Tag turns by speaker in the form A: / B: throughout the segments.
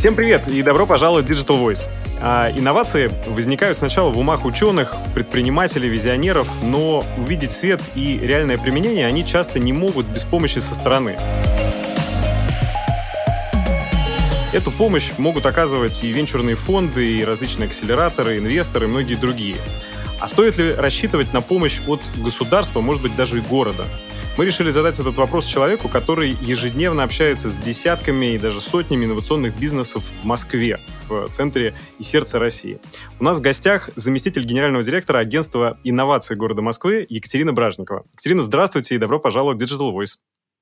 A: Всем привет и добро пожаловать в Digital Voice. А, инновации возникают сначала в умах ученых, предпринимателей, визионеров, но увидеть свет и реальное применение они часто не могут без помощи со стороны. Эту помощь могут оказывать и венчурные фонды, и различные акселераторы, инвесторы, и многие другие. А стоит ли рассчитывать на помощь от государства, может быть, даже и города? Мы решили задать этот вопрос человеку, который ежедневно общается с десятками и даже сотнями инновационных бизнесов в Москве, в центре и сердце России. У нас в гостях заместитель генерального директора агентства инноваций города Москвы Екатерина Бражникова. Екатерина, здравствуйте и добро пожаловать в Digital Voice.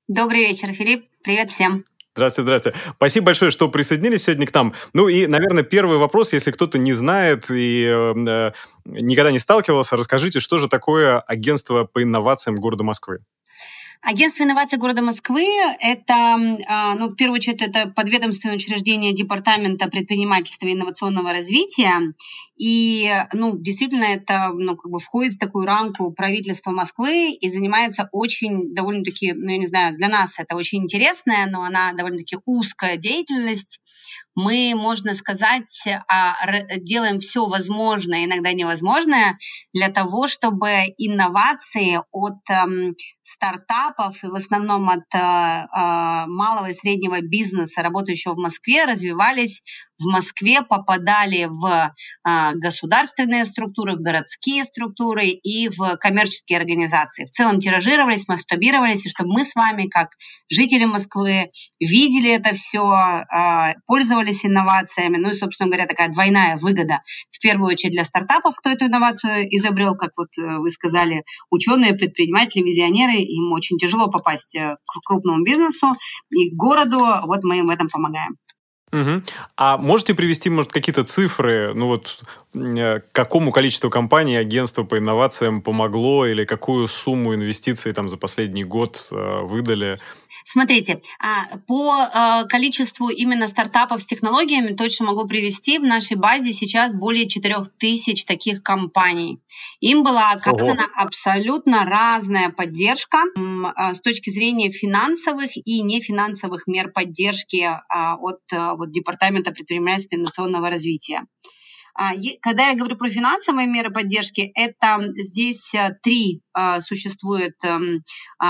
B: Добрый вечер, Филипп. Привет всем.
A: Здравствуйте, здравствуйте. Спасибо большое, что присоединились сегодня к нам. Ну и, наверное, первый вопрос, если кто-то не знает и э, никогда не сталкивался, расскажите, что же такое агентство по инновациям города Москвы?
B: Агентство инноваций города Москвы – это, а, ну, в первую очередь, это подведомственное учреждение Департамента предпринимательства и инновационного развития. И, ну, действительно, это, ну, как бы входит в такую рамку правительства Москвы и занимается очень довольно-таки, ну, я не знаю, для нас это очень интересная, но она довольно-таки узкая деятельность, мы, можно сказать, а, делаем все возможное, иногда невозможное, для того, чтобы инновации от стартапов и в основном от э, э, малого и среднего бизнеса, работающего в Москве, развивались в Москве, попадали в э, государственные структуры, в городские структуры и в коммерческие организации. В целом тиражировались, масштабировались, и чтобы мы с вами, как жители Москвы, видели это все, пользовались инновациями. Ну и, собственно говоря, такая двойная выгода. В первую очередь для стартапов, кто эту инновацию изобрел, как вот вы сказали, ученые, предприниматели, визионеры, им очень тяжело попасть э, к крупному бизнесу и к городу, вот мы им в этом помогаем.
A: Угу. А можете привести, может, какие-то цифры, ну вот, э, какому количеству компаний агентство по инновациям помогло или какую сумму инвестиций там за последний год э, выдали?
B: Смотрите, а, по а, количеству именно стартапов с технологиями точно могу привести. В нашей базе сейчас более 4000 таких компаний. Им была оказана Ого. абсолютно разная поддержка а, с точки зрения финансовых и нефинансовых мер поддержки от вот, Департамента предпринимательства и инновационного развития. Когда я говорю про финансовые меры поддержки, это здесь три существуют эм,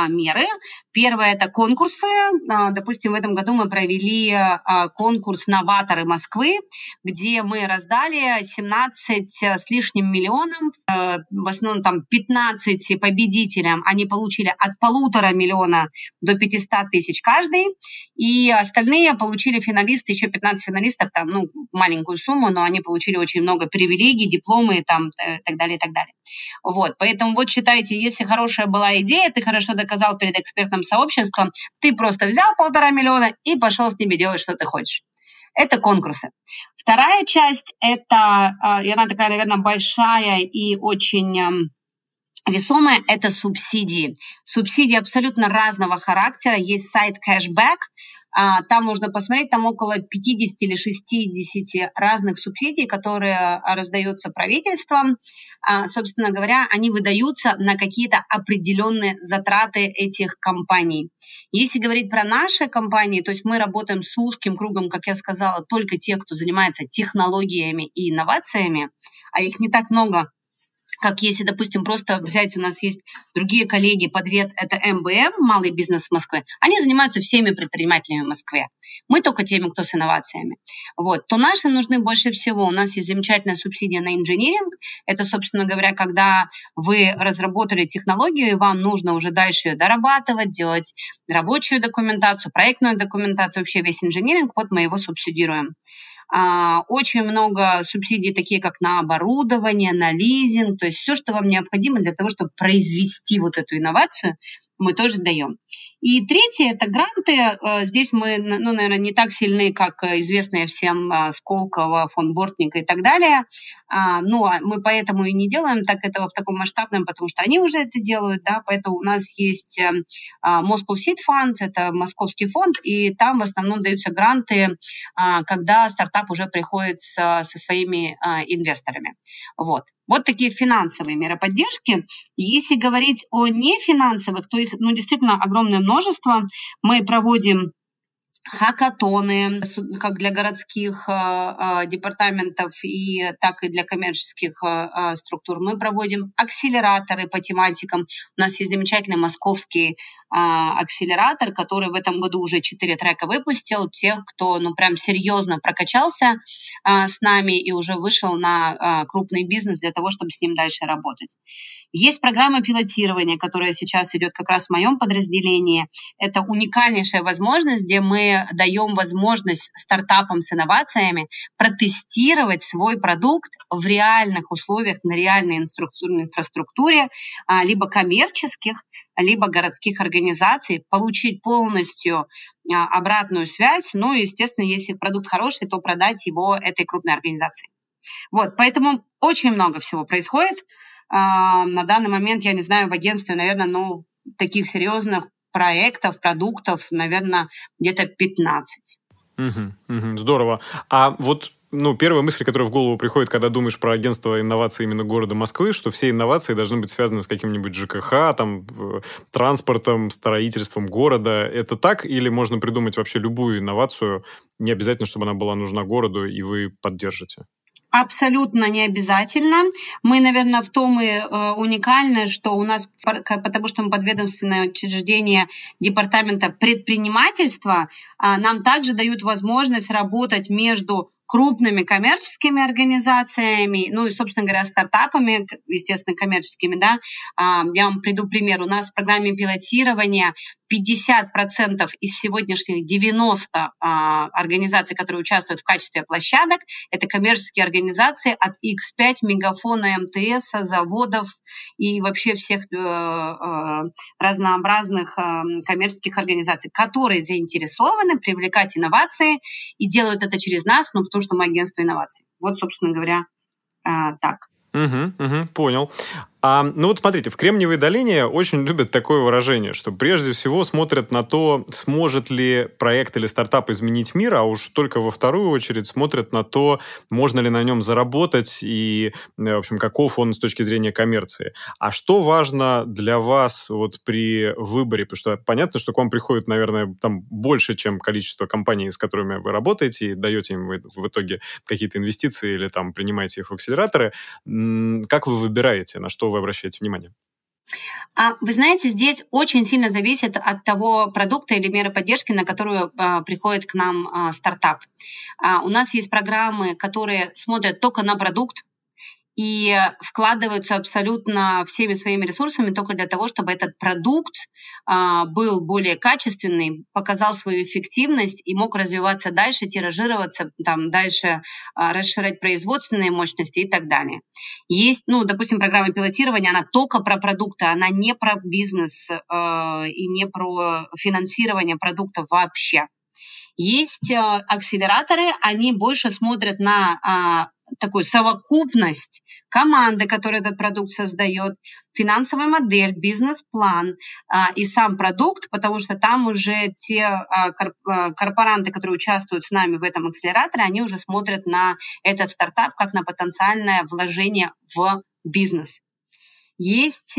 B: меры. Первое – это конкурсы. А, допустим, в этом году мы провели а, конкурс «Новаторы Москвы», где мы раздали 17 с лишним миллионов. Э, в основном там 15 победителям. Они получили от полутора миллиона до 500 тысяч каждый. И остальные получили финалисты, еще 15 финалистов, там, ну, маленькую сумму, но они получили очень много привилегий, дипломы и там, и э, так далее, и так далее. Вот, поэтому вот считайте, если хорошая была идея, ты хорошо доказал перед экспертным сообществом, ты просто взял полтора миллиона и пошел с ними делать, что ты хочешь. Это конкурсы. Вторая часть – это, а, и она такая, наверное, большая и очень весомая – это субсидии. Субсидии абсолютно разного характера. Есть сайт Cashback, там можно посмотреть, там около 50 или 60 разных субсидий, которые а, раздаются правительством. А, собственно говоря, они выдаются на какие-то определенные затраты этих компаний. Если говорить про наши компании, то есть мы работаем с узким кругом, как я сказала, только те, кто занимается технологиями и инновациями, а их не так много как если, допустим, просто взять, у нас есть другие коллеги, подвет, это МБМ, малый бизнес в Москве, они занимаются всеми предпринимателями в Москве. Мы только теми, кто с инновациями. Вот. То наши нужны больше всего. У нас есть замечательная субсидия на инжиниринг. Это, собственно говоря, когда вы разработали технологию, и вам нужно уже дальше ее дорабатывать, делать рабочую документацию, проектную документацию, вообще весь инжиниринг, вот мы его субсидируем. А, очень много субсидий, такие как на оборудование, на лизинг, то есть все, что вам необходимо для того, чтобы произвести вот эту инновацию, мы тоже даем. И третье – это гранты. Э, здесь мы, ну, наверное, не так сильны, как известные всем э, Сколково, фонд Бортника и так далее. А, ну, а мы поэтому и не делаем так этого в таком масштабном, потому что они уже это делают, да, поэтому у нас есть эм, а, Moscow Seed Fund, это московский фонд, и там в основном даются гранты, а, когда стартап уже приходит со своими инвесторами. Вот. Вот такие финансовые меры поддержки. Если говорить о нефинансовых, то их ну, действительно огромное множество. Мы проводим хакатоны, как для городских э, э, департаментов и так и для коммерческих э, структур. Мы проводим акселераторы по тематикам. У нас есть замечательный московский акселератор, который в этом году уже четыре трека выпустил. Тех, кто ну прям серьезно прокачался с нами и уже вышел на крупный бизнес для того, чтобы с ним дальше работать. Есть программа пилотирования, которая сейчас идет как раз в моем подразделении. Это уникальнейшая возможность, где мы даем возможность стартапам с инновациями протестировать свой продукт в реальных условиях, на реальной инфраструктуре, а, либо коммерческих, либо городских организаций, получить полностью а, обратную связь, ну и, естественно, если продукт хороший, то продать его этой крупной организации. Вот, поэтому очень много всего происходит. А, на данный момент, я не знаю, в агентстве, наверное, ну, таких серьезных проектов, продуктов, наверное, где-то 15.
A: Угу, угу, здорово. А вот ну, первая мысль, которая в голову приходит, когда думаешь про агентство инноваций именно города Москвы, что все инновации должны быть связаны с каким-нибудь ЖКХ, там, э, транспортом, строительством города. Это так? Или можно придумать вообще любую инновацию, не обязательно, чтобы она была нужна городу, и вы поддержите?
B: Абсолютно не обязательно. Мы, наверное, в том и э, уникальны, что у нас, потому что мы подведомственное учреждение Департамента предпринимательства, э, нам также дают возможность работать между крупными коммерческими организациями, ну и, собственно говоря, стартапами, естественно, коммерческими, да. А, я вам приду пример. У нас в программе пилотирования 50% из сегодняшних 90 а, организаций, которые участвуют в качестве площадок, это коммерческие организации от X5, Мегафона, МТС, заводов и вообще всех э, э, разнообразных э, коммерческих организаций, которые заинтересованы привлекать инновации и делают это через нас, ну, потому что мы агентство инноваций. Вот, собственно говоря, так.
A: Угу, угу, понял. А, ну вот смотрите, в Кремниевой долине очень любят такое выражение, что прежде всего смотрят на то, сможет ли проект или стартап изменить мир, а уж только во вторую очередь смотрят на то, можно ли на нем заработать и, в общем, каков он с точки зрения коммерции. А что важно для вас вот при выборе? Потому что понятно, что к вам приходит, наверное, там больше, чем количество компаний, с которыми вы работаете, и даете им в итоге какие-то инвестиции или там принимаете их в акселераторы. Как вы выбираете, на что вы обращаете внимание?
B: А, вы знаете, здесь очень сильно зависит от того продукта или меры поддержки, на которую а, приходит к нам а, стартап. У нас есть программы, которые смотрят только на продукт, и вкладываются абсолютно всеми своими ресурсами только для того, чтобы этот продукт а, был более качественный, показал свою эффективность и мог развиваться дальше, тиражироваться, там, дальше а, расширять производственные мощности и так далее. Есть, ну, допустим, программа пилотирования, она только про продукты, она не про бизнес а, и не про финансирование продуктов вообще. Есть акселераторы, они больше смотрят на такую совокупность команды, которая этот продукт создает, финансовая модель, бизнес-план а, и сам продукт, потому что там уже те а, а, корпоранты, которые участвуют с нами в этом акселераторе, они уже смотрят на этот стартап как на потенциальное вложение в бизнес. Есть,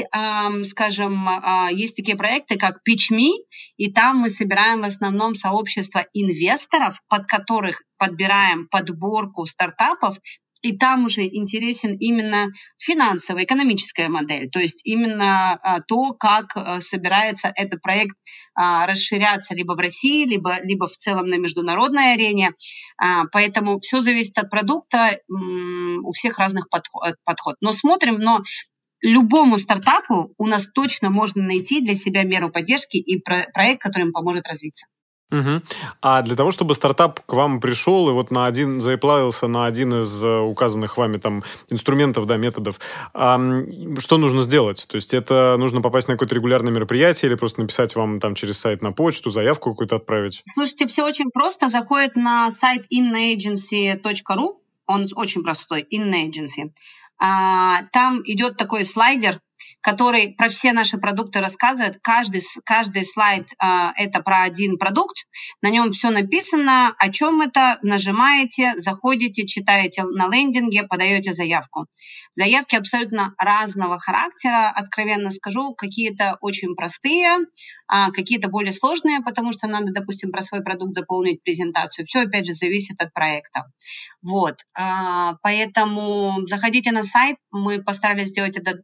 B: скажем, есть такие проекты, как PitchMe, и там мы собираем в основном сообщество инвесторов, под которых подбираем подборку стартапов, и там уже интересен именно финансовая, экономическая модель, то есть именно а, то, как а, собирается этот проект а, расширяться либо в России, либо, либо в целом на международной арене. А, поэтому все зависит от продукта, у всех разных подход, подход. Но смотрим, но любому стартапу у нас точно можно найти для себя меру поддержки и про проект, который им поможет развиться.
A: Угу. А для того, чтобы стартап к вам пришел и вот на один заплавился на один из э, указанных вами там инструментов, да, методов, а, что нужно сделать? То есть это нужно попасть на какое-то регулярное мероприятие или просто написать вам там через сайт на почту, заявку какую-то отправить?
B: Слушайте, все очень просто. Заходит на сайт inneagency.ru, он очень простой, inneagency. А, там идет такой слайдер, который про все наши продукты рассказывает. Каждый, каждый слайд э, это про один продукт. На нем все написано, о чем это. Нажимаете, заходите, читаете на лендинге, подаете заявку. Заявки абсолютно разного характера, откровенно скажу. Какие-то очень простые, а какие-то более сложные, потому что надо, допустим, про свой продукт заполнить презентацию. Все, опять же, зависит от проекта. Вот. А, поэтому заходите на сайт. Мы постарались сделать это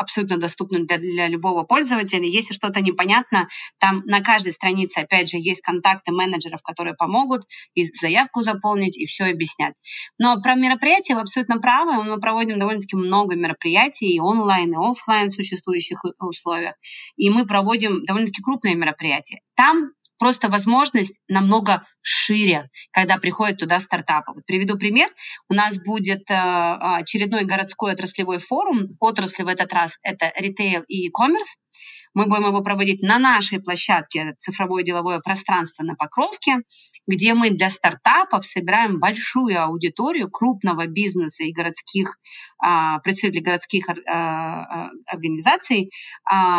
B: абсолютно доступным для, для любого пользователя. Если что-то непонятно, там на каждой странице, опять же, есть контакты менеджеров, которые помогут и заявку заполнить, и все объяснят. Но про мероприятия вы абсолютно правы. Мы проводим довольно-таки много мероприятий и онлайн, и офлайн в существующих условиях. И мы проводим довольно-таки крупные мероприятия. Там просто возможность намного шире, когда приходят туда стартапы. Вот приведу пример. У нас будет э, очередной городской отраслевой форум. Отрасли в этот раз это ритейл и e-commerce. Мы будем его проводить на нашей площадке «Цифровое деловое пространство» на Покровке где мы для стартапов собираем большую аудиторию крупного бизнеса и городских а, представителей городских а, а, организаций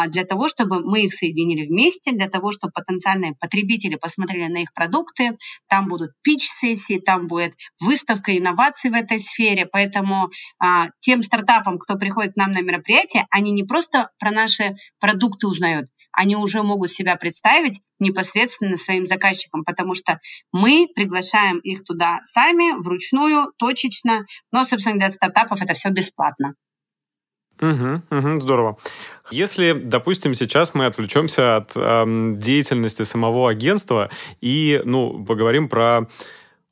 B: для того, чтобы мы их соединили вместе, для того, чтобы потенциальные потребители посмотрели на их продукты. Там будут пич-сессии, там будет выставка инноваций в этой сфере. Поэтому тем стартапам, кто приходит к нам на мероприятие, они не просто про наши продукты узнают, они уже могут себя представить непосредственно своим заказчикам, потому что мы приглашаем их туда сами, вручную, точечно, но, собственно, для стартапов это все бесплатно.
A: Угу, угу, здорово. Если, допустим, сейчас мы отвлечемся от эм, деятельности самого агентства и, ну, поговорим про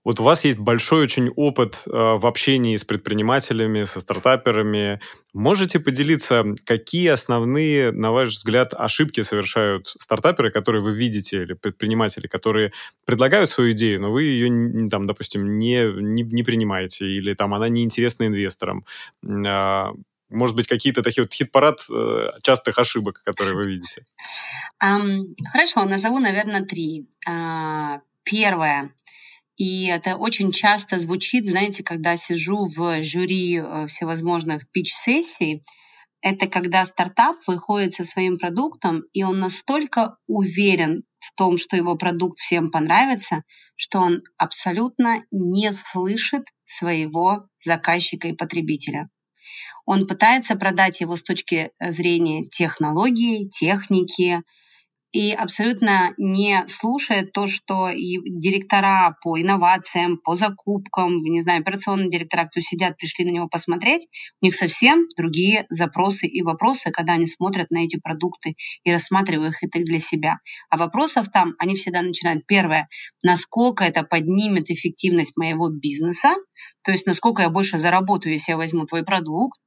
A: вот у вас есть большой очень опыт э, в общении с предпринимателями, со стартаперами. Можете поделиться, какие основные, на ваш взгляд, ошибки совершают стартаперы, которые вы видите, или предприниматели, которые предлагают свою идею, но вы ее, там, допустим, не, не, не принимаете, или там она неинтересна инвесторам? Э, может быть, какие-то такие вот хит-парад э, частых ошибок, которые вы видите?
B: Um, хорошо, назову, наверное, три. Uh, первое — и это очень часто звучит, знаете, когда сижу в жюри э, всевозможных пич-сессий, это когда стартап выходит со своим продуктом, и он настолько уверен в том, что его продукт всем понравится, что он абсолютно не слышит своего заказчика и потребителя. Он пытается продать его с точки зрения технологии, техники, и абсолютно не слушает то, что и директора по инновациям, по закупкам, не знаю, операционные директора, кто сидят, пришли на него посмотреть, у них совсем другие запросы и вопросы, когда они смотрят на эти продукты и рассматривают их для себя. А вопросов там, они всегда начинают. Первое, насколько это поднимет эффективность моего бизнеса, то есть насколько я больше заработаю, если я возьму твой продукт,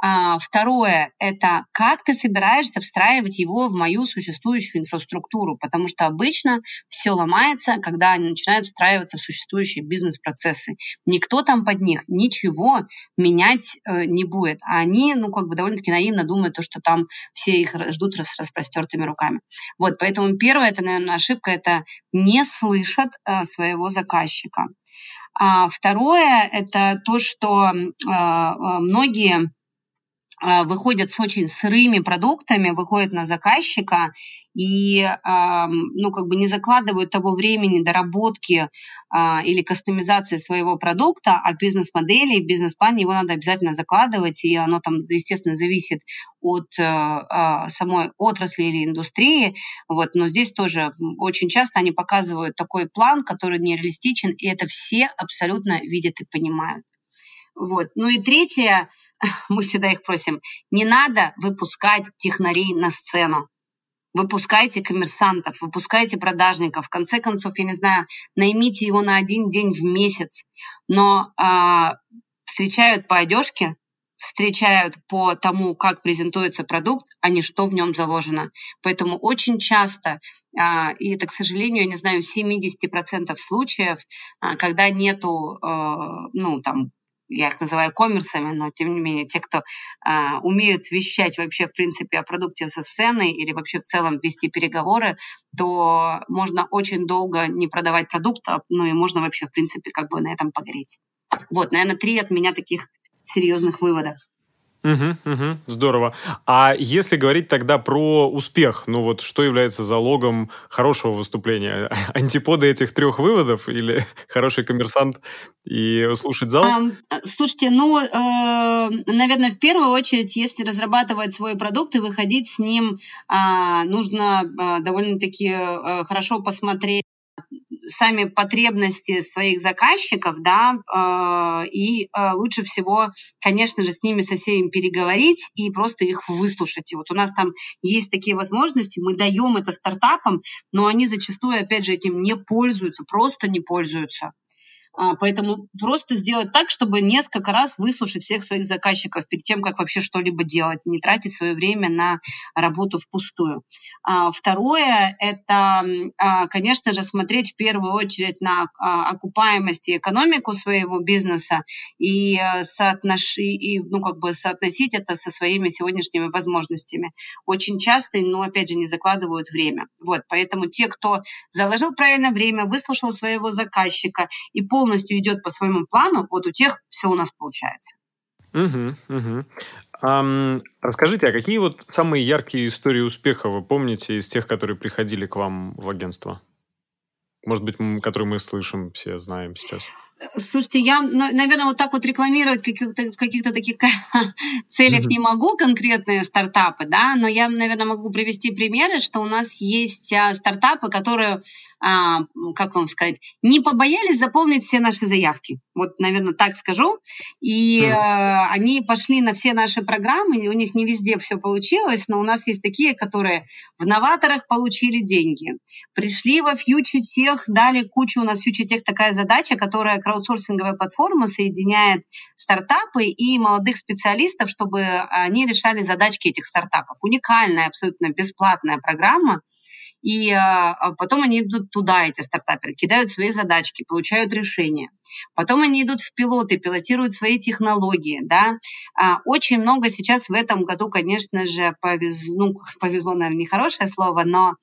B: второе – это как ты собираешься встраивать его в мою существующую инфраструктуру, потому что обычно все ломается, когда они начинают встраиваться в существующие бизнес-процессы. Никто там под них ничего менять э, не будет. А они, ну, как бы довольно-таки наивно думают, то, что там все их ждут с распростертыми руками. Вот, поэтому первое, это, наверное, ошибка, это не слышат э, своего заказчика. А второе – это то, что э, многие а, выходят с очень сырыми продуктами, выходят на заказчика и ну, как бы не закладывают того времени доработки а, или кастомизации своего продукта, а бизнес-модели, бизнес-план его надо обязательно закладывать, и оно там, естественно, зависит от э, а, самой отрасли или индустрии. Вот, но здесь тоже очень часто они показывают такой план, который нереалистичен, и это все абсолютно видят и понимают. Вот. Ну и третье, мы всегда их просим, не надо выпускать технарей на сцену. Выпускайте коммерсантов, выпускайте продажников. В конце концов, я не знаю, наймите его на один день в месяц. Но э, встречают по одежке, встречают по тому, как презентуется продукт, а не что в нем заложено. Поэтому очень часто, а, и это, к сожалению, я не знаю, 70% случаев, а, когда нету, ну, там, я их называю коммерсами, но тем не менее те, кто а, умеют вещать вообще в принципе о продукте со сцены или вообще в целом вести переговоры, то можно очень долго не продавать продукт, а, ну и можно вообще в принципе как бы на этом погореть. Вот, наверное, три от меня таких серьезных вывода.
A: Угу, угу, здорово. А если говорить тогда про успех, ну вот что является залогом хорошего выступления? Антиподы этих трех выводов или хороший коммерсант и слушать зал? А,
B: слушайте, ну, э, наверное, в первую очередь, если разрабатывать свой продукт и выходить с ним, э, нужно э, довольно-таки э, хорошо посмотреть сами потребности своих заказчиков, да, э, и э, лучше всего, конечно же, с ними со всеми переговорить и просто их выслушать. И вот у нас там есть такие возможности, мы даем это стартапам, но они зачастую, опять же, этим не пользуются, просто не пользуются. А, поэтому просто сделать так, чтобы несколько раз выслушать всех своих заказчиков перед тем, как вообще что-либо делать, не тратить свое время на работу впустую. А, второе – это, а, конечно же, смотреть в первую очередь на окупаемость и экономику своего бизнеса и, э, соотнош... и ну, как бы соотносить это со своими сегодняшними возможностями. Очень часто, но опять же, не закладывают время. Вот, поэтому те, кто заложил правильно время, выслушал своего заказчика и полностью полностью идет по своему плану, вот у тех все у нас получается.
A: Угу, угу. Um, расскажите, а какие вот самые яркие истории успеха вы помните из тех, которые приходили к вам в агентство? Может быть, которые мы слышим, все знаем сейчас?
B: Слушайте, я, наверное, вот так вот рекламировать каких-то, в каких-то таких целях mm-hmm. не могу конкретные стартапы, да, но я, наверное, могу привести примеры, что у нас есть а, стартапы, которые а, как вам сказать, не побоялись заполнить все наши заявки. Вот, наверное, так скажу. И mm. э, они пошли на все наши программы, у них не везде все получилось, но у нас есть такие, которые в новаторах получили деньги, пришли во фьючер-тех, дали кучу, у нас фьючер-тех такая задача, которая краудсорсинговая платформа соединяет стартапы и молодых специалистов, чтобы они решали задачки этих стартапов. Уникальная, абсолютно бесплатная программа, и а, а, потом они идут туда, эти стартаперы, кидают свои задачки, получают решения. Потом они идут в пилоты, пилотируют свои технологии. Да? А, очень много сейчас в этом году, конечно же, повезло, ну, повезло, наверное, нехорошее слово, но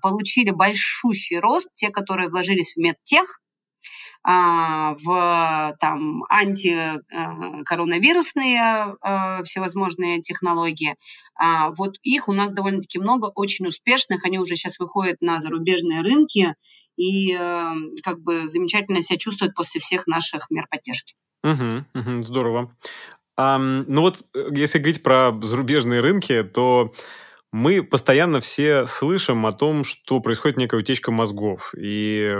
B: получили большущий рост те, которые вложились в медтех, в там, антикоронавирусные а, всевозможные технологии. А, вот их у нас довольно-таки много, очень успешных. Они уже сейчас выходят на зарубежные рынки и как бы замечательно себя чувствуют после всех наших мер поддержки.
A: Угу, угу, здорово. Um, ну вот, э, если говорить про зарубежные рынки, то мы постоянно все слышим о том, что происходит некая утечка мозгов. И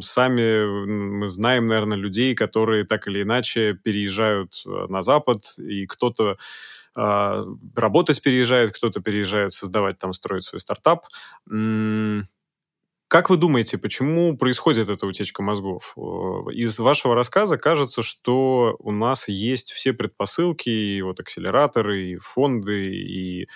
A: сами мы знаем, наверное, людей, которые так или иначе переезжают э, на Запад, и кто-то э, работать переезжает, кто-то переезжает создавать там, строить свой стартап. Как вы думаете, почему происходит эта утечка мозгов? Из вашего рассказа кажется, что у нас есть все предпосылки, и вот акселераторы, и фонды, и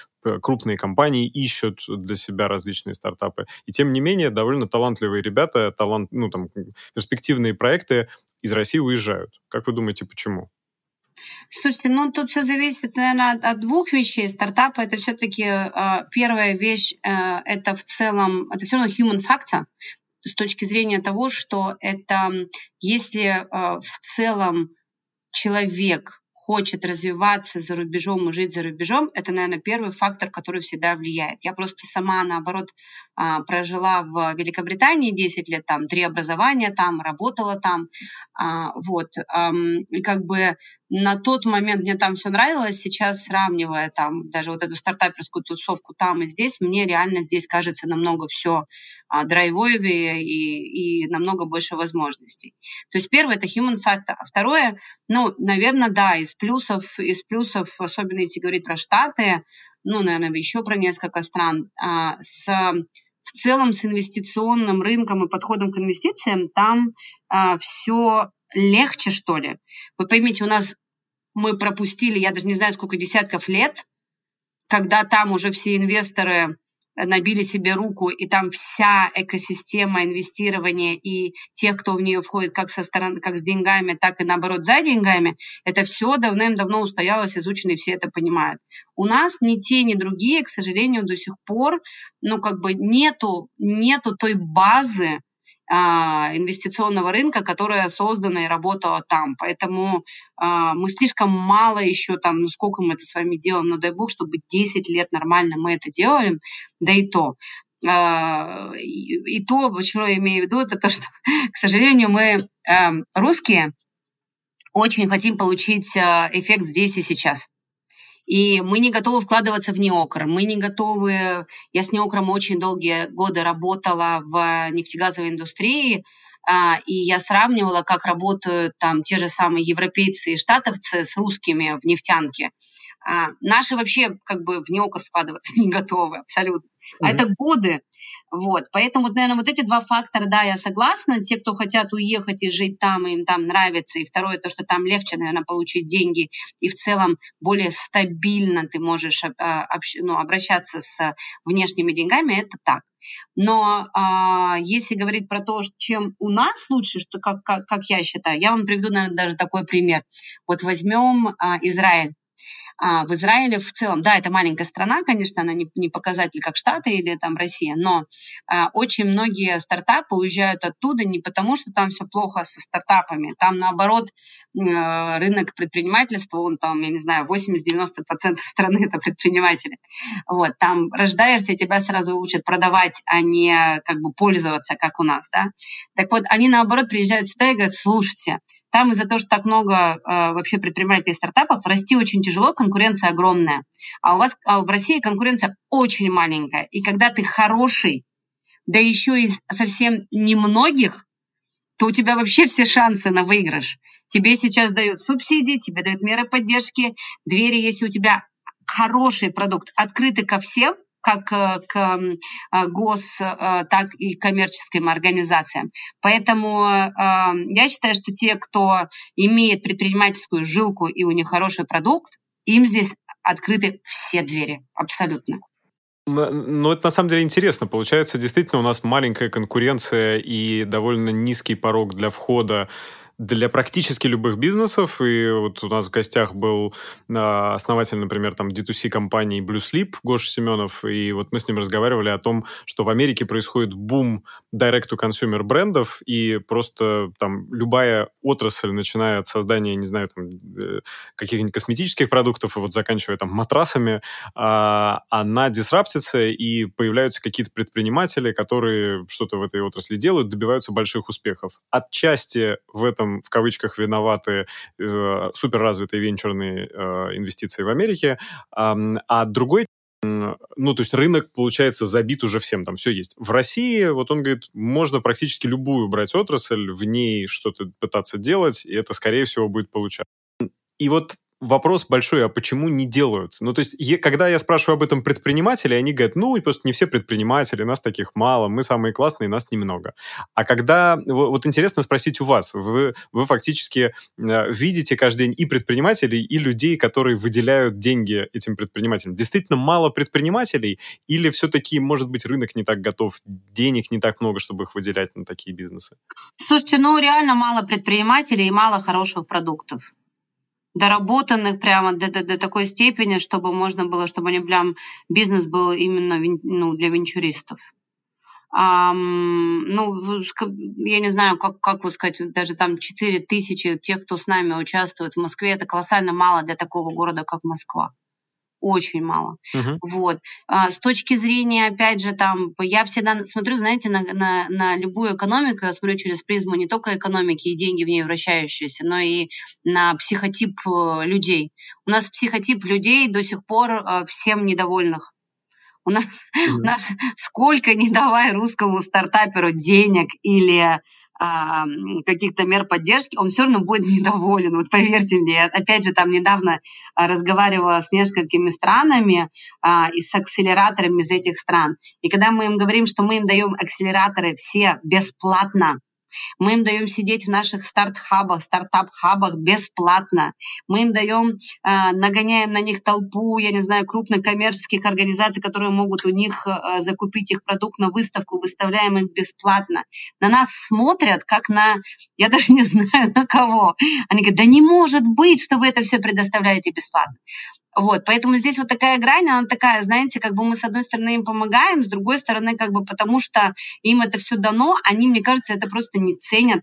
A: крупные компании ищут для себя различные стартапы. И тем не менее, довольно талантливые ребята, талант, ну, там, перспективные проекты из России уезжают. Как вы думаете, почему?
B: Слушайте, ну тут все зависит, наверное, от, от двух вещей. Стартапы это все-таки э, первая вещь, э, это в целом, это все равно human factor с точки зрения того, что это если э, в целом человек хочет развиваться за рубежом и жить за рубежом, это, наверное, первый фактор, который всегда влияет. Я просто сама, наоборот, а, прожила в Великобритании 10 лет, там, три образования там, работала там, а, вот, и как бы на тот момент мне там все нравилось, сейчас сравнивая там даже вот эту стартаперскую тусовку там и здесь, мне реально здесь кажется намного все а, драйвовее и, и намного больше возможностей. То есть первое это human factor, а второе, ну, наверное, да, из плюсов, из плюсов, особенно если говорить про Штаты, ну, наверное, еще про несколько стран, а, с в целом с инвестиционным рынком и подходом к инвестициям там а, все легче, что ли. Вы поймите, у нас мы пропустили, я даже не знаю, сколько десятков лет, когда там уже все инвесторы набили себе руку, и там вся экосистема инвестирования и тех, кто в нее входит как со стороны, как с деньгами, так и наоборот за деньгами, это все давным-давно устоялось, изучено, и все это понимают. У нас ни те, ни другие, к сожалению, до сих пор, ну, как бы нету, нету той базы, инвестиционного рынка, которая создана и работала там. Поэтому а, мы слишком мало еще там, ну сколько мы это с вами делаем, ну дай бог, чтобы 10 лет нормально мы это делаем, да и то. А, и, и то, почему я имею в виду, это то, что, к сожалению, мы эм, русские очень хотим получить эффект здесь и сейчас. И мы не готовы вкладываться в неокр. Мы не готовы... Я с неокром очень долгие годы работала в нефтегазовой индустрии, а, и я сравнивала, как работают там те же самые европейцы и штатовцы с русскими в нефтянке. А, наши вообще как бы в неокр вкладываться не готовы абсолютно. А mm-hmm. это годы. Вот. Поэтому, наверное, вот эти два фактора, да, я согласна. Те, кто хотят уехать и жить там, им там нравится. И второе, то, что там легче, наверное, получить деньги. И в целом более стабильно ты можешь а, ну, обращаться с внешними деньгами, это так. Но а, если говорить про то, чем у нас лучше, что как, как, как я считаю, я вам приведу, наверное, даже такой пример. Вот возьмем а, Израиль. А, в Израиле в целом, да, это маленькая страна, конечно, она не, не показатель как Штаты или там Россия, но а, очень многие стартапы уезжают оттуда не потому, что там все плохо со стартапами, там наоборот э, рынок предпринимательства, он там, я не знаю, 80-90% страны это предприниматели. Вот, там рождаешься, тебя сразу учат продавать, а не как бы пользоваться, как у нас, да. Так вот, они наоборот приезжают сюда и говорят, слушайте, там из-за того, что так много э, вообще предпринимателей и стартапов, расти очень тяжело, конкуренция огромная. А у вас а в России конкуренция очень маленькая. И когда ты хороший, да еще из совсем немногих, то у тебя вообще все шансы на выигрыш. Тебе сейчас дают субсидии, тебе дают меры поддержки, двери, если у тебя хороший продукт, открыты ко всем, как э, к э, гос, э, так и коммерческим организациям. Поэтому я считаю, что те, кто имеет предпринимательскую жилку и у них хороший продукт, им здесь открыты все двери, абсолютно.
A: Ну, это на самом деле интересно. Получается, действительно, у нас маленькая конкуренция и довольно низкий порог для входа для практически любых бизнесов. И вот у нас в гостях был а, основатель, например, там D2C компании Blue Sleep Гоша Семенов, и вот мы с ним разговаривали о том, что в Америке происходит бум direct-to-consumer брендов, и просто там любая отрасль, начиная от создания, не знаю, там, э, каких-нибудь косметических продуктов и вот заканчивая там матрасами, а, она дисраптится, и появляются какие-то предприниматели, которые что-то в этой отрасли делают, добиваются больших успехов. Отчасти в этом этом, в кавычках, виноваты э, суперразвитые венчурные э, инвестиции в Америке, э, а другой ну, то есть рынок, получается, забит уже всем, там все есть. В России, вот он говорит, можно практически любую брать отрасль, в ней что-то пытаться делать, и это, скорее всего, будет получаться. И вот вопрос большой, а почему не делают? Ну, то есть, когда я спрашиваю об этом предпринимателей, они говорят, ну, просто не все предприниматели, нас таких мало, мы самые классные, нас немного. А когда, вот интересно спросить у вас, вы, вы фактически э, видите каждый день и предпринимателей, и людей, которые выделяют деньги этим предпринимателям. Действительно мало предпринимателей или все-таки, может быть, рынок не так готов, денег не так много, чтобы их выделять на такие бизнесы?
B: Слушайте, ну, реально мало предпринимателей и мало хороших продуктов доработанных прямо до, до, до такой степени, чтобы можно было, чтобы они прям бизнес был именно ну, для венчуристов. Um, ну, я не знаю, как, как вы сказать, даже там 4 тысячи тех, кто с нами участвует в Москве, это колоссально мало для такого города, как Москва очень мало. Uh-huh. Вот. А, с точки зрения, опять же, там, я всегда смотрю, знаете, на, на, на любую экономику, я смотрю через призму не только экономики и деньги в ней вращающиеся, но и на психотип э, людей. У нас психотип людей до сих пор э, всем недовольных. У нас, mm-hmm. у нас сколько не давай русскому стартаперу денег или каких-то мер поддержки, он все равно будет недоволен. Вот поверьте мне, опять же, там недавно а, разговаривала с несколькими странами а, и с акселераторами из этих стран. И когда мы им говорим, что мы им даем акселераторы все бесплатно, мы им даем сидеть в наших старт-хабах, стартап-хабах бесплатно. Мы им даем, э, нагоняем на них толпу, я не знаю, крупных коммерческих организаций, которые могут у них э, закупить их продукт на выставку, выставляем их бесплатно. На нас смотрят, как на, я даже не знаю, на кого. Они говорят, да не может быть, что вы это все предоставляете бесплатно. Вот, поэтому здесь вот такая грань, она такая, знаете, как бы мы с одной стороны им помогаем, с другой стороны, как бы потому что им это все дано, они, мне кажется, это просто не ценят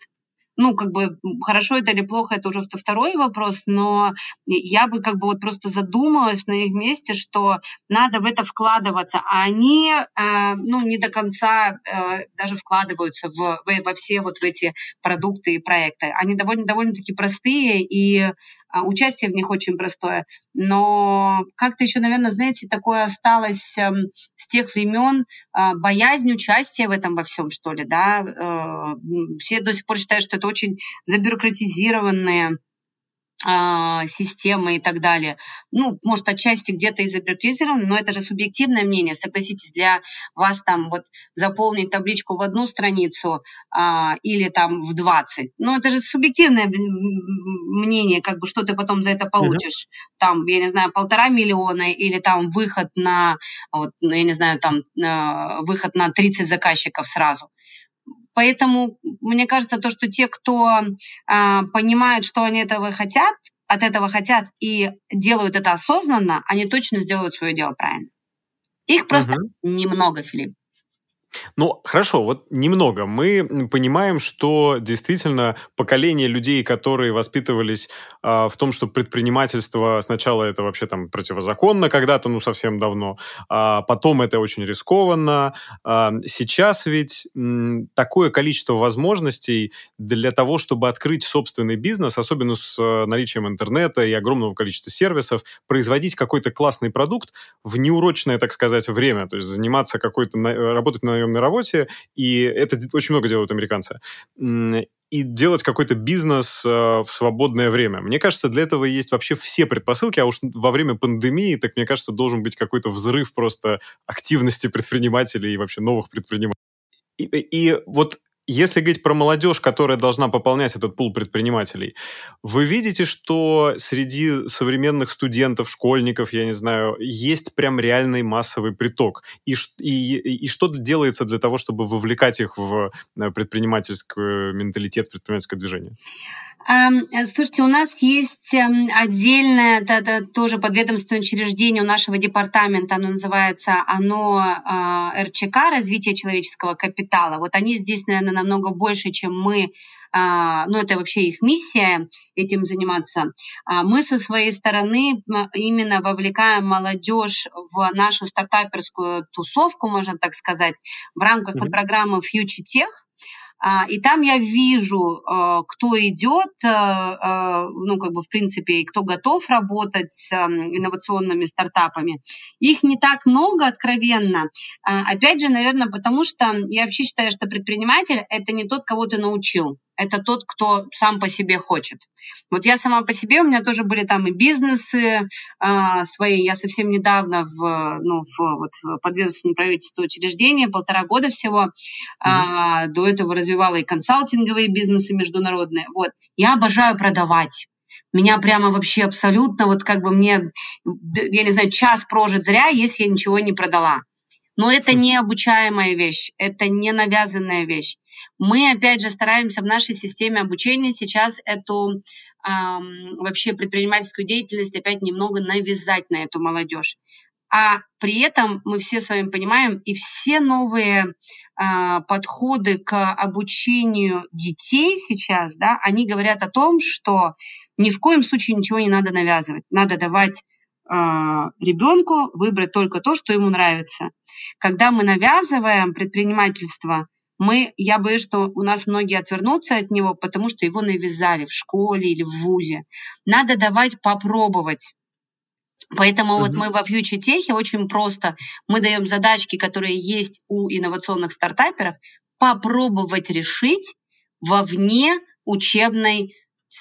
B: ну, как бы, хорошо это или плохо, это уже второй вопрос, но я бы как бы вот просто задумалась на их месте, что надо в это вкладываться, а они, э, ну, не до конца э, даже вкладываются в, во все вот в эти продукты и проекты. Они довольно, довольно-таки простые, и а, участие в них очень простое, но как-то еще, наверное, знаете, такое осталось эм, с тех времен а, боязнь участия в этом во всем, что ли, да. Э, все до сих пор считают, что это очень забюрократизированные системы и так далее. Ну, может, отчасти где-то и забюрократизировано, но это же субъективное мнение. Согласитесь, для вас там вот заполнить табличку в одну страницу а, или там в 20. Ну, это же субъективное мнение, как бы, что ты потом за это получишь. Uh-huh. Там, я не знаю, полтора миллиона или там выход на, вот, ну, я не знаю, там э, выход на 30 заказчиков сразу. Поэтому мне кажется, то, что те, кто а, понимают, что они этого хотят, от этого хотят и делают это осознанно, они точно сделают свое дело правильно. Их просто угу. немного, Филипп.
A: Ну, хорошо, вот немного. Мы понимаем, что действительно поколение людей, которые воспитывались э, в том, что предпринимательство сначала это вообще там противозаконно когда-то, ну, совсем давно, а потом это очень рискованно. А сейчас ведь такое количество возможностей для того, чтобы открыть собственный бизнес, особенно с э, наличием интернета и огромного количества сервисов, производить какой-то классный продукт в неурочное, так сказать, время, то есть заниматься какой-то, работать на наемной работе, и это очень много делают американцы и делать какой-то бизнес э, в свободное время. Мне кажется, для этого есть вообще все предпосылки, а уж во время пандемии, так мне кажется, должен быть какой-то взрыв просто активности предпринимателей и вообще новых предпринимателей. И, и вот если говорить про молодежь, которая должна пополнять этот пул предпринимателей, вы видите, что среди современных студентов, школьников, я не знаю, есть прям реальный массовый приток? И, и, и что делается для того, чтобы вовлекать их в э, предпринимательский менталитет, предпринимательское движение?
B: Слушайте, у нас есть эм, отдельное да, да, тоже подведомственное учреждение у нашего департамента, оно называется оно э, РЧК, развитие человеческого капитала. Вот они здесь, наверное, намного больше, чем мы а, ну, это вообще их миссия этим заниматься. А, мы со своей стороны именно вовлекаем молодежь в нашу стартаперскую тусовку, можно так сказать, в рамках mm-hmm. программы Future Tech. А, и там я вижу, э, кто идет, э, э, ну, как бы, в принципе, и кто готов работать с эм, инновационными стартапами. Их не так много, откровенно. А, опять же, наверное, потому что я вообще считаю, что предприниматель – это не тот, кого ты научил это тот, кто сам по себе хочет. Вот я сама по себе, у меня тоже были там и бизнесы э, свои. Я совсем недавно в, ну, в, вот, в подведомственном правительстве учреждения, полтора года всего, mm-hmm. э, до этого развивала и консалтинговые бизнесы международные. Вот. Я обожаю продавать. Меня прямо вообще абсолютно, вот как бы мне, я не знаю, час прожит зря, если я ничего не продала. Но это не обучаемая вещь, это не навязанная вещь. Мы, опять же, стараемся в нашей системе обучения сейчас эту эм, вообще предпринимательскую деятельность опять немного навязать на эту молодежь. А при этом мы все с вами понимаем, и все новые э, подходы к обучению детей сейчас, да, они говорят о том, что ни в коем случае ничего не надо навязывать. Надо давать ребенку выбрать только то, что ему нравится. Когда мы навязываем предпринимательство, мы, я боюсь, что у нас многие отвернутся от него, потому что его навязали в школе или в ВУЗе. Надо давать попробовать. Поэтому uh-huh. вот мы во Future Tech очень просто, мы даем задачки, которые есть у инновационных стартаперов, попробовать решить вовне учебной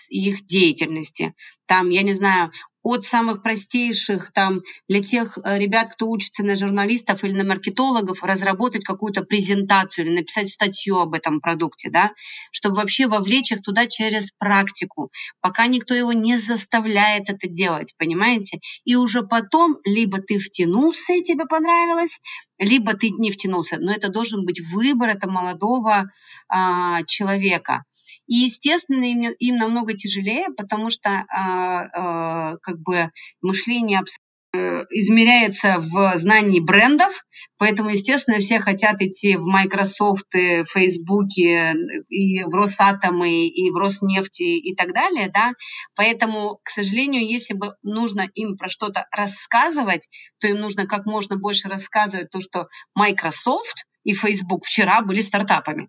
B: их деятельности. Там, я не знаю, от самых простейших там для тех э, ребят, кто учится на журналистов или на маркетологов, разработать какую-то презентацию или написать статью об этом продукте, да, чтобы вообще вовлечь их туда через практику, пока никто его не заставляет это делать, понимаете? И уже потом либо ты втянулся и тебе понравилось, либо ты не втянулся, но это должен быть выбор этого молодого а, человека. И, естественно, им, им намного тяжелее, потому что э, э, как бы мышление Э, измеряется в знании брендов, поэтому, естественно, все хотят идти в Microsoft, в Facebook, и в Росатомы, и в Роснефти и так далее, да, поэтому, к сожалению, если бы нужно им про что-то рассказывать, то им нужно как можно больше рассказывать то, что Microsoft и Facebook вчера были стартапами.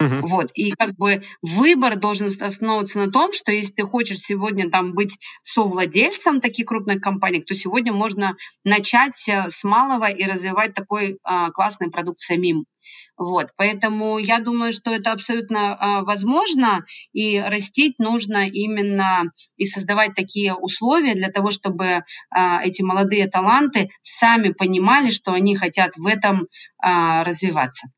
B: Uh-huh. Вот. И как бы выбор должен основываться на том, что если ты хочешь сегодня там быть совладельцем таких крупных компаний, то сегодня можно начать э, с малого и развивать такой а, классный продукт самим. Вот, поэтому я думаю, что это абсолютно а, возможно, и растить нужно именно и создавать такие условия для того, чтобы а, эти молодые таланты сами понимали, что они хотят в этом а, развиваться.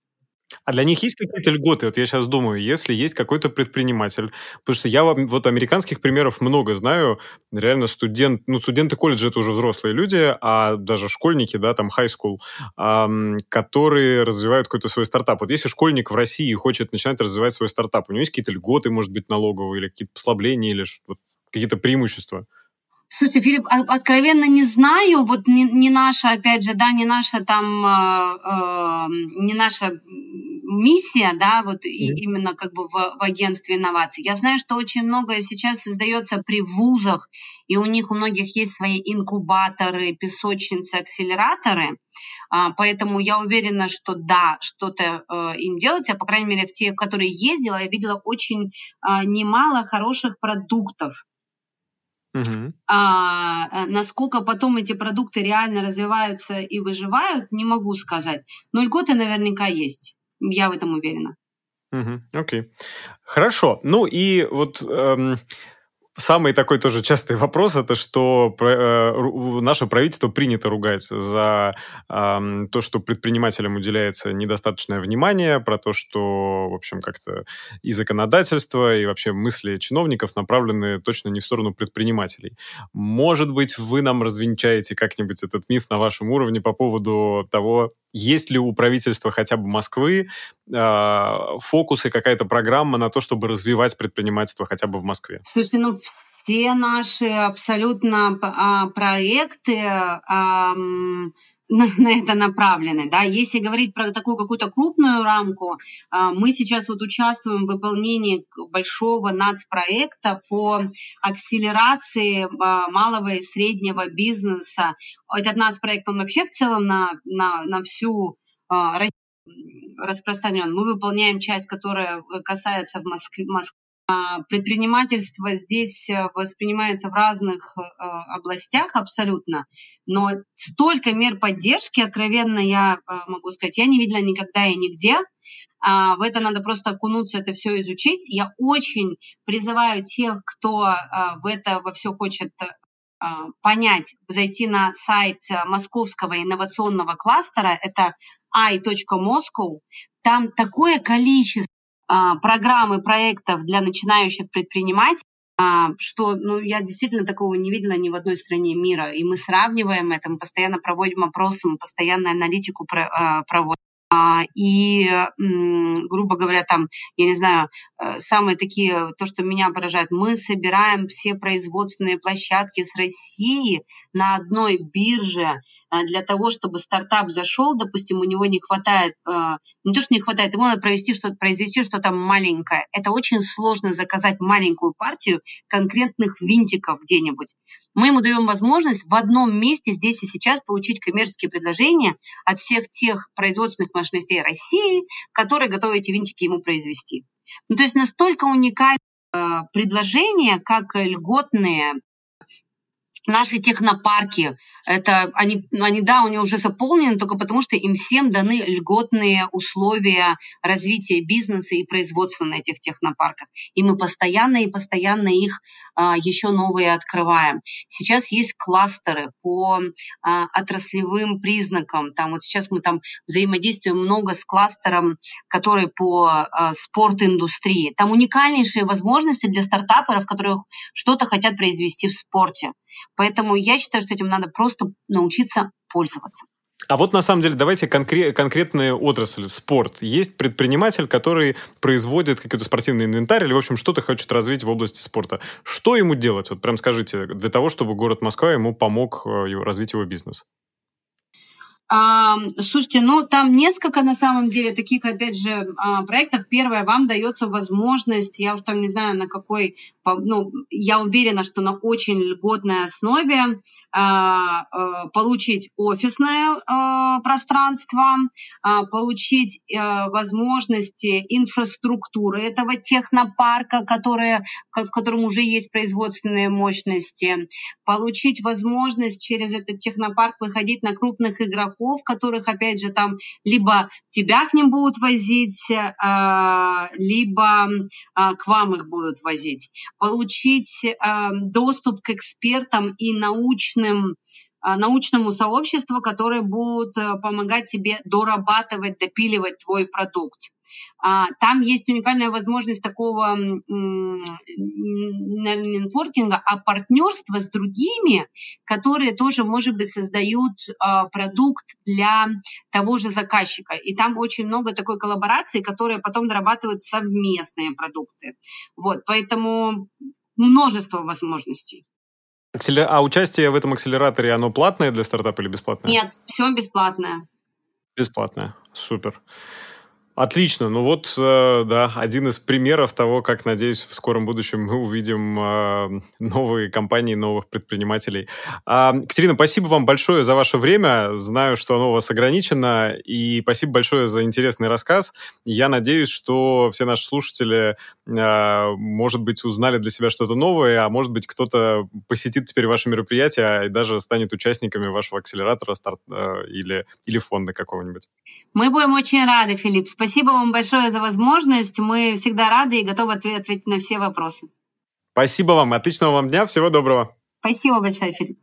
A: А для них есть какие-то льготы? Вот я сейчас думаю, если есть какой-то предприниматель, потому что я вот американских примеров много знаю, реально студент, ну, студенты колледжа это уже взрослые люди, а даже школьники, да, там, high school, эм, которые развивают какой-то свой стартап. Вот если школьник в России хочет начинать развивать свой стартап, у него есть какие-то льготы, может быть, налоговые, или какие-то послабления, или вот, какие-то преимущества?
B: Слушай, Филипп, а, откровенно не знаю, вот не, не наша, опять же, да, не наша там, э, э, не наша миссия, да, вот mm-hmm. и, именно как бы в, в агентстве инноваций. Я знаю, что очень многое сейчас создается при вузах, и у них у многих есть свои инкубаторы, песочницы, акселераторы. А, поэтому я уверена, что да, что-то э, им делать. Я, по крайней мере, в те, которые ездила, я видела очень э, немало хороших продуктов. Uh-huh. А, насколько потом эти продукты реально развиваются и выживают, не могу сказать. Но льготы наверняка есть. Я в этом уверена.
A: Окей. Okay. Хорошо. Ну и вот эм, Самый такой тоже частый вопрос это, что э, наше правительство принято ругать за э, то, что предпринимателям уделяется недостаточное внимание, про то, что, в общем, как-то и законодательство, и вообще мысли чиновников направлены точно не в сторону предпринимателей. Может быть, вы нам развенчаете как-нибудь этот миф на вашем уровне по поводу того, есть ли у правительства хотя бы Москвы э, фокус и какая-то программа на то, чтобы развивать предпринимательство хотя бы в Москве?
B: Слушай, ну все наши абсолютно а, проекты на, это направлены. Да? Если говорить про такую какую-то крупную рамку, а, мы сейчас вот участвуем в выполнении большого нацпроекта по акселерации а, малого и среднего бизнеса. Этот нацпроект, он вообще в целом на, на, на всю а, распространен. Мы выполняем часть, которая касается в Москве, предпринимательство здесь э, воспринимается в разных э, областях абсолютно, но столько мер поддержки, откровенно я э, могу сказать, я не видела никогда и нигде. А, в это надо просто окунуться, это все изучить. Я очень призываю тех, кто в это во все хочет понять, зайти на сайт Московского инновационного кластера, это i.moscow, там такое количество а, программы проектов для начинающих предпринимателей, а, что ну, я действительно такого не видела ни в одной стране мира. И мы сравниваем это, мы постоянно проводим опросы, мы постоянно аналитику а, проводим. И, грубо говоря, там, я не знаю, э, самые такие, то, что меня поражает, мы собираем все производственные площадки с России на одной бирже, а, для того, чтобы стартап зашел, допустим, у него не хватает, а, не то, что не хватает, ему надо провести что-то, произвести что-то маленькое. Это очень сложно заказать маленькую партию конкретных винтиков где-нибудь. Мы ему даем возможность в одном месте здесь и сейчас получить коммерческие предложения от всех тех производственных мощностей России, которые готовы эти винтики ему произвести. Ну, то есть настолько уникальное а, предложения, как льготные наши технопарки, это они, ну, они, да, у них уже заполнены только потому, что им всем даны льготные условия развития бизнеса и производства на этих технопарках. И мы постоянно и постоянно их а, еще новые открываем. Сейчас есть кластеры по а, отраслевым признакам. Там вот сейчас мы там взаимодействуем много с кластером, который по а, спорт-индустрии. Там уникальнейшие возможности для стартаперов, которые что-то хотят произвести в спорте. Поэтому я считаю, что этим надо просто научиться пользоваться.
A: А вот на самом деле давайте конкре- конкретные отрасли, спорт. Есть предприниматель, который производит какой-то спортивный инвентарь или, в общем, что-то хочет развить в области спорта. Что ему делать? Вот прям скажите, для того, чтобы город Москва ему помог э, развить его бизнес.
B: А, слушайте, ну там несколько на самом деле таких, опять же, а, проектов. Первое, вам дается возможность, я уж там не знаю на какой, ну, я уверена, что на очень льготной основе а, а, получить офисное а, пространство, получить а, возможности инфраструктуры этого технопарка, которые, в котором уже есть производственные мощности, получить возможность через этот технопарк выходить на крупных игроков, которых, опять же, там либо тебя к ним будут возить, а, либо а, к вам их будут возить. Получить а, доступ к экспертам и научным научному сообществу, которые будут помогать тебе дорабатывать, допиливать твой продукт. А, там есть уникальная возможность такого нетворкинга, а партнерства с другими, которые тоже, может быть, создают а, продукт для того же заказчика. И там очень много такой коллаборации, которые потом дорабатывают совместные продукты. Вот, поэтому множество возможностей.
A: А участие в этом акселераторе, оно платное для стартапа или бесплатное?
B: Нет, все бесплатное.
A: Бесплатное. Супер. Отлично. Ну вот, э, да, один из примеров того, как, надеюсь, в скором будущем мы увидим э, новые компании, новых предпринимателей. А, Катерина, спасибо вам большое за ваше время. Знаю, что оно у вас ограничено. И спасибо большое за интересный рассказ. Я надеюсь, что все наши слушатели, э, может быть, узнали для себя что-то новое, а может быть, кто-то посетит теперь ваше мероприятие и даже станет участниками вашего акселератора старт, или, или фонда какого-нибудь.
B: Мы будем очень рады, Филипп. Спасибо вам большое за возможность. Мы всегда рады и готовы ответить на все вопросы.
A: Спасибо вам. Отличного вам дня. Всего доброго.
B: Спасибо большое, Филипп.